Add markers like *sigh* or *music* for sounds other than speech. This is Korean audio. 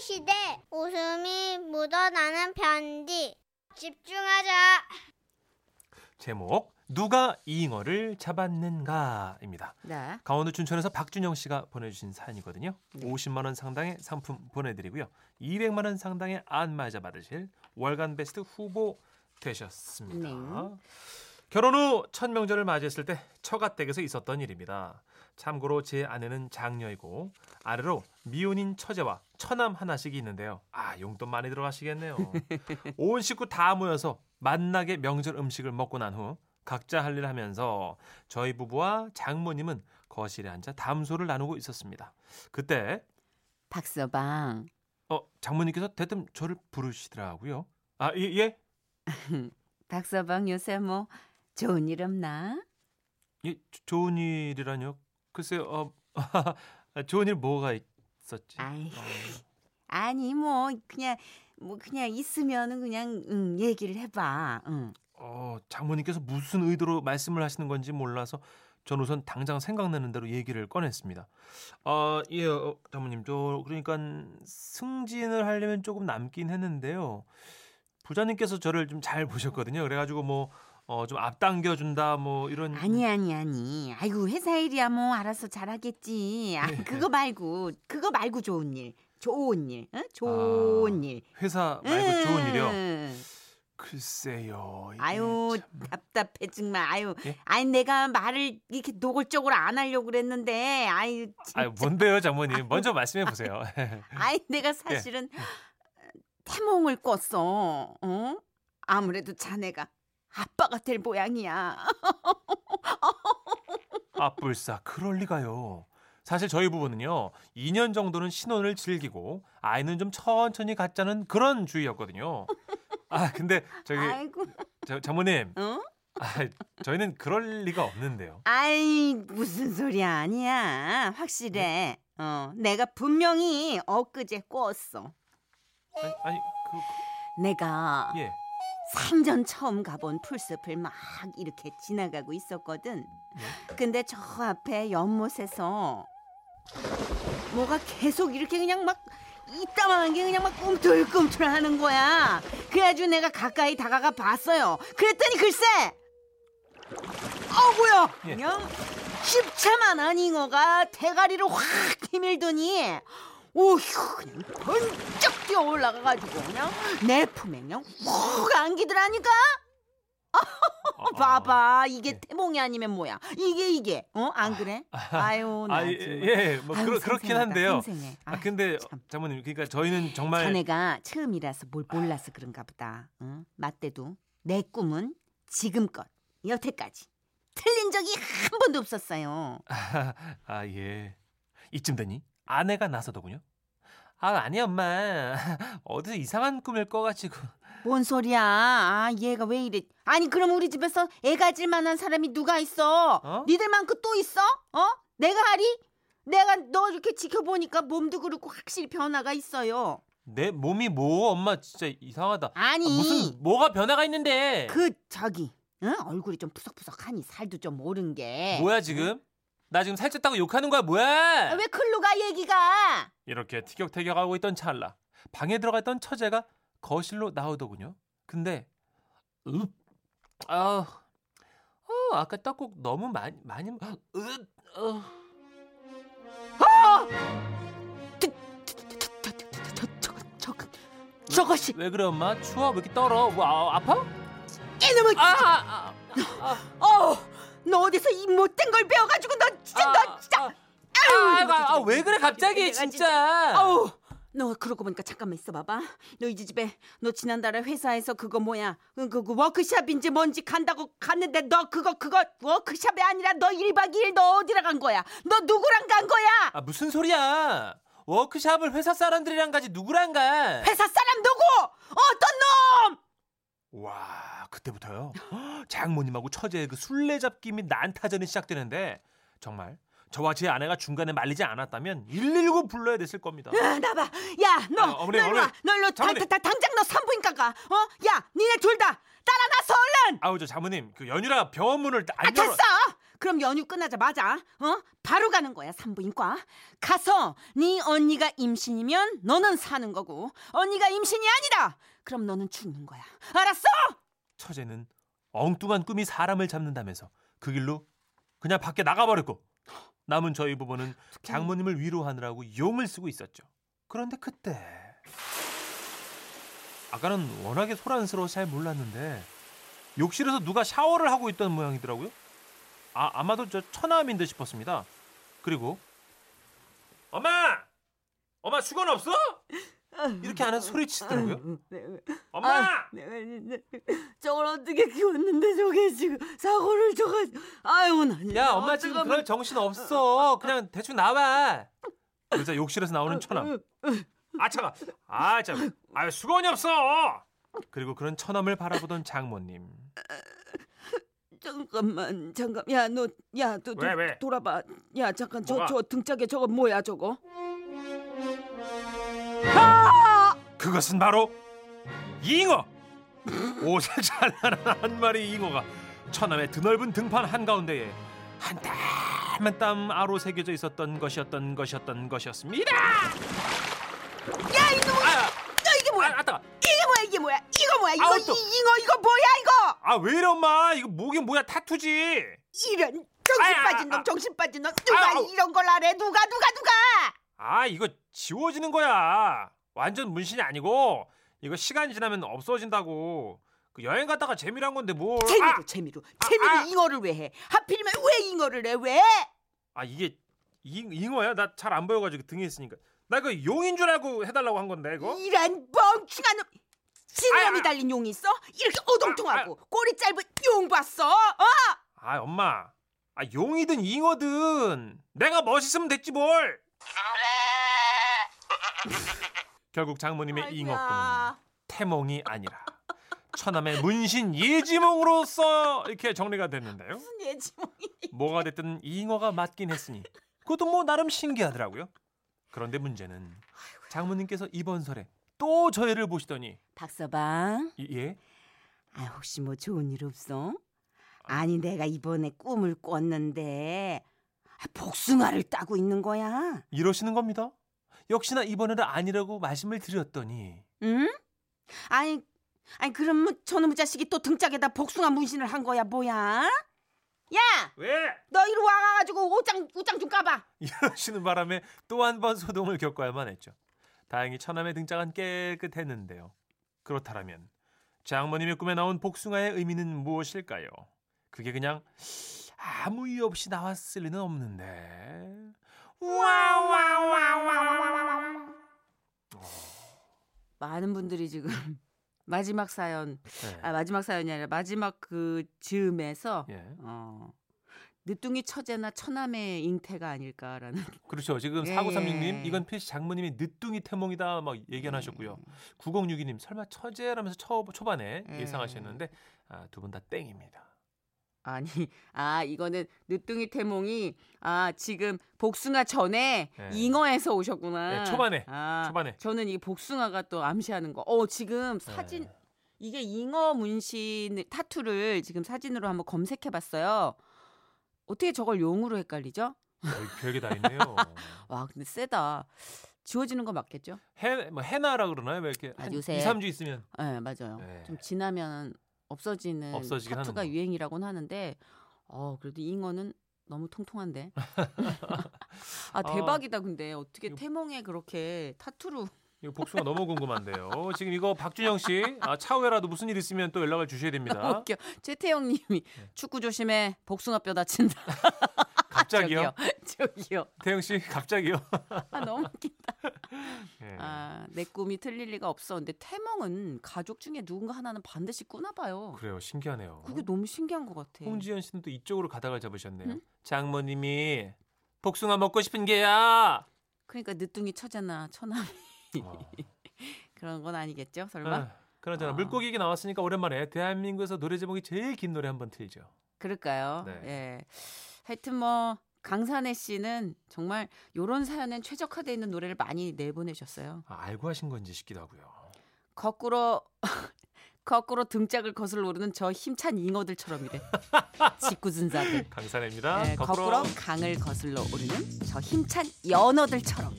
시대 웃음이 묻어나는 편지 집중하자 제목 누가 잉어를 잡았는가입니다. 네. 강원도 춘천에서 박준영 씨가 보내주신 사연이거든요. 네. 50만 원 상당의 상품 보내드리고요. 200만 원 상당의 안마자 받으실 월간 베스트 후보 되셨습니다. 네. 결혼 후 첫 명절을 맞이했을 때 처가댁에서 있었던 일입니다. 참고로 제 아내는 장녀이고 아래로 미혼인 처제와 처남 하나씩이 있는데요. 아 용돈 많이 들어가시겠네요. *laughs* 온 식구 다 모여서 만나게 명절 음식을 먹고 난 후 각자 할 일 하면서 저희 부부와 장모님은 거실에 앉아 담소를 나누고 있었습니다. 그때 박서방. 어 장모님께서 대뜸 저를 부르시더라고요. 아 예? 예? *laughs* 박서방 요새 뭐 좋은 일 없나? 예, 조- 좋은 일이라뇨? 글쎄요, 어, *laughs* 좋은 일 뭐가 있었지? 아이. 어, 아니 뭐 그냥 뭐 그냥 있으면은 그냥 응, 얘기를 해봐. 응. 어, 장모님께서 무슨 의도로 말씀을 하시는 건지 몰라서 전 우선 당장 생각나는 대로 얘기를 꺼냈습니다. 아, 예, 어, 장모님, 저 그러니까 승진을 하려면 조금 남긴 했는데요. 부자님께서 저를 좀 잘 보셨거든요. 그래가지고 뭐. 어, 좀 앞당겨 준다 뭐 이런 아니 아니 아니. 아이고 회사 일이야 뭐 알아서 잘하겠지. 아, 예. 그거 말고 그거 말고 좋은 일. 좋은 일. 응? 좋은 일. 회사 아, 말고 좋은 일이요. 응. 글쎄요. 아유 참- 답답해 정말 아유 예? 아니 내가 말을 이렇게 노골적으로 안 하려고 그랬는데 아유 진짜 아유, 뭔데요, 장모님? 먼저 말씀해 보세요. *laughs* 아이 내가 사실은 태몽을 꿨어 어 아무래도 자네가 아빠가 될 모양이야 *laughs* 아, 불사. 그럴 리가요. 사실 저희 부부는요. 2년 정도는 신혼을 즐기고 아이는 좀 천천히 갖자는 그런 주의였거든요. 아, 근데 저기 아이고 저, 장모님. 어 아, 저희는 그럴 리가 없는데요. 아이 무슨 소리야 아니야 확실해 어 내가 분명히 엊그제 꿨어 아니, 아니 그, 내가 그 예. 생전 처음 가본 풀숲을 막 이렇게 지나가고 있었거든. 네? 근데 저 앞에 연못에서 뭐가 계속 이렇게 그냥 막 이따만한 게 그냥 막 꿈틀꿈틀 하는 거야. 그래가지고 내가 가까이 다가가 봤어요. 그랬더니 글쎄! 어, 뭐야! 예. 그냥 십차만한 잉어가 대가리를 확 힘일더니 오휴 그냥 번쩍 뛰어 올라가가지고 그냥 내 품에 그냥 훅 안기더라니까 아, *laughs* 봐봐 이게 예. 태몽이 아니면 뭐야 이게 이게 어안 그래 *laughs* 아유 나 아, 예. 예. 뭐 아유, 그렇, 그렇긴 한데요. 생생해. 아, 근데 참. 장모님 그러니까 저희는 정말 자네가 처음이라서 뭘 몰라서 그런가 보다 응? 맞대도 내 꿈은 지금껏 여태까지 틀린 적이 한 번도 없었어요 *laughs* 아, 예. 이쯤 되니 아내가 나서더군요. 아, 아니 엄마. *laughs* 어디서 이상한 꿈을 꿔가지고. 뭔 소리야 아 얘가 왜 이래 아니 그럼 우리 집에서 애 가질 만한 사람이 누가 있어 어? 니들만큼 또 있어 어 내가 하리 내가 너 이렇게 지켜보니까 몸도 그렇고 확실히 변화가 있어요 내 몸이 뭐 엄마 진짜 이상하다. 아니 아, 무슨 뭐가 변화가 있는데? 그 저기 응? 얼굴이 좀 푸석푸석하니 살도 좀 오른 게 뭐야 지금? 나 지금 살쪘다고 욕하는 거야 뭐야? 아, 왜 클로 가 얘기가 이렇게 티격태격하고 있던 찰나 방에 들어가 있던 처제가 거실로 나오더군요. 근데 읍, 아, 어, 아까 떡국 너무 많이 많이 읍, 어. 저, 저, 저것이 왜 그래 엄마? 추워 왜 이렇게 떨어? 뭐 아, 아파? 이놈의 아, 아, 아, 어, 너 어디서 이 못된 걸 배워가지고 너 진짜 너 진짜. 아, 아, 아, 아, 왜 그래 갑자기 진짜? 아우. 너 그러고 보니까 잠깐만 있어봐봐. 너 이제 집에 너 지난달에 회사에서 그거 뭐야? 그, 그, 그 워크샵인지 뭔지 간다고 갔는데 너 그거 그거 워크샵이 아니라 너 1박 2일 너 어디랑 간 거야? 너 누구랑 간 거야? 아 무슨 소리야? 워크샵을 회사 사람들이랑 가지 누구랑 가? 회사 사람 누구? 어떤 놈? 와 그때부터요? *gasps* 장모님하고 처제의 그 술래잡기 및 난타전이 시작되는데 정말 저와 제 아내가 중간에 말리지 않았다면 119 불러야 됐을 겁니다. 아, 나봐 야 너 아, 어머니, 너 일로 와 어머니. 일로 다, 장모님. 다, 다, 당장 너 산부인과 가 어 야 니네 둘 다 따라 나서 얼른 아우 저 장모님 그 연유라 병원 문을 아 안 열어. 됐어 그럼 연휴 끝나자마자 어 바로 가는 거야 산부인과 가서 네 언니가 임신이면 너는 사는 거고 언니가 임신이 아니다 그럼 너는 죽는 거야 알았어? 처제는 엉뚱한 꿈이 사람을 잡는다면서 그 길로 그냥 밖에 나가버렸고 남은 저희 부부는 장모님을 위로하느라고 용을 쓰고 있었죠. 그런데 그때 아까는 워낙에 소란스러워서 잘 몰랐는데 욕실에서 누가 샤워를 하고 있던 모양이더라고요. 아 아마도 저 처남인 듯 싶었습니다. 그리고 엄마 엄마 수건 없어? 이렇게 하는 소리치더라고요. 엄마! 아, 네, 네, 네. 저걸 어떻게 키웠는데 저게 지금 사고를 줘가 아유 나야 엄마 지금 그럴 정신 없어. 그냥 대충 나와. 그러자 욕실에서 나오는 처남 아 차가 아 참 아 수건이 없어. 그리고 그런 처남을 바라보던 장모님. 잠깐만 잠깐. 야너야너 왜, 왜? 돌아봐. 야 잠깐. 저 뭐가? 저 등짝에 저거 뭐야 저거 그것은 바로 잉어. 옷을 잘 나는 한 마리 잉어가 처남의 드넓은 등판 한가운데에 한 땀한땀 아로 새겨져 있었던 것이었던 것이었던 것이었습니다. 야 이놈 아, 너 이게 뭐야? 아, 아따 이게 뭐야 이게 뭐야? 이거 뭐야? 이거 아우, 이, 또. 이거 이거 뭐야 이거? 아 왜 이래 엄마? 이거 목이 뭐야? 타투지. 이런 정신 아, 아, 빠진 아, 놈 정신 빠진 놈. 누가 아우. 이런 걸 하래? 누가 누가 누가 아 이거 지워지는 거야 완전 문신이 아니고 이거 시간 지나면 없어진다고 그 여행 갔다가 재미로 한 건데 뭘 재미로 아, 재미로 아, 재미로 아. 잉어를 왜 해? 하필이면 왜 잉어를 해? 왜? 아 이게 잉, 잉어야 나 잘 안 보여가지고 등에 있으니까 나 이거 용인 줄 알고 해달라고 한 건데 이거 이란 멍청한 놈. 신념이 아, 아. 달린 용이 있어? 이렇게 어동통하고 꼬리 짧은 용 봤어? 어? 아 엄마 아 용이든 잉어든 내가 멋있으면 됐지 뭘 결국 장모님의 아이고야. 태몽이 아니라 처남의 문신 예지몽으로서 이렇게 정리가 됐는데요. 무슨 예지몽이? 뭐가 됐든 잉어가 맞긴 했으니 그것도 뭐 나름 신기하더라고요. 그런데 문제는 장모님께서 이번 설에 또 저희를 보시더니 박서방, 이- 예? 아 혹시 뭐 좋은 일 없어? 아니 내가 이번에 꿈을 꿨는데 아, 복숭아를 따고 있는 거야. 이러시는 겁니다. 역시나 이번에는 아니라고 말씀을 드렸더니 응? 아니, 아니 그럼 뭐 저놈의 자식이 또 등짝에다 복숭아 문신을 한 거야 뭐야? 야, 왜? 너 이리 와가지고 옷장 옷장 좀 까봐. 이러시는 바람에 또 한 번 소동을 겪어야만 했죠. 다행히 처남의 등짝은 깨끗했는데요. 그렇다면 장모님의 꿈에 나온 복숭아의 의미는 무엇일까요? 그게 그냥 아무 이유 없이 나왔을 리는 없는데. 많은 분들이 지금 *laughs* 마지막 사연, 네. 아 마지막 사연이 아니라 마지막 그 즈음에서 예. 어, 늦둥이 처제나 처남의 잉태가 아닐까라는 *laughs* 그렇죠. 지금 예. 4936님 이건 필시 장모님이 늦둥이 태몽이다 막 얘기하셨고요. 네. 9062님 설마 처제라면서 초, 초반에 예. 예상하셨는데 아, 두 분 다 땡입니다. 아니, *laughs* 아 이거는 늦둥이 태몽이 아 지금 복숭아 전에 네. 잉어에서 오셨구나. 네, 초반에, 아, 초반에. 저는 이 복숭아가 또 암시하는 거. 어 지금 사진 네. 이게 잉어 문신 타투를 지금 사진으로 한번 검색해 봤어요. 어떻게 저걸 용으로 헷갈리죠? 별게 다 *laughs* 있네요. 와 근데 세다. 지워지는 거 맞겠죠? 해, 뭐 해나라 그러나요? 왜 이렇게 아, 한 요새 2, 3주 있으면 네 맞아요. 네. 좀 지나면 없어지는 없어지긴 타투가 하는 거. 유행이라고는 하는데 어 그래도 잉어는 너무 통통한데. *laughs* 아 대박이다 근데 어떻게 이거- 태몽에 그렇게 타투로 이거 복숭아 너무 궁금한데요. 지금 이거 박준영 씨 아, 차후에라도 무슨 일 있으면 또 연락을 주셔야 됩니다. *laughs* 웃겨. 최태영님이 축구 조심해 복숭아 뼈 다친다. 갑자기요? *laughs* 저기요. 저기요. 태영 씨 갑자기요? 아 너무 웃긴 다. 예. 아, 내 꿈이 틀릴 리가 없어. 근데 태몽은 가족 중에 누군가 하나는 반드시 꾸나 봐요. 그래요. 신기하네요. 그게 너무 신기한 것 같아. 홍지연 씨는 또 이쪽으로 가닥을 잡으셨네요. 응? 장모님이 복숭아 먹고 싶은 게야. 그러니까 늦둥이 처제나 처남이 어. *laughs* 그런 건 아니겠죠? 설마? 아, 그러잖아. 아. 물고기 얘기 나왔으니까 오랜만에 대한민국에서 노래 제목이 제일 긴 노래 한번 틀죠. 그럴까요? 네. 예. 하여튼 뭐 강산혜 씨는 정말 요런 사연엔 최적화돼 있는 노래를 많이 내보내셨어요. 아, 알고 하신 건지 싶기도 하고요. 거꾸로 *laughs* 거꾸로 등짝을 거슬러 오르는 저 힘찬 잉어들처럼이래. *laughs* 직구준사들. 강산입니다. 네, 거꾸로 강을 거슬러 오르는 저 힘찬 연어들처럼.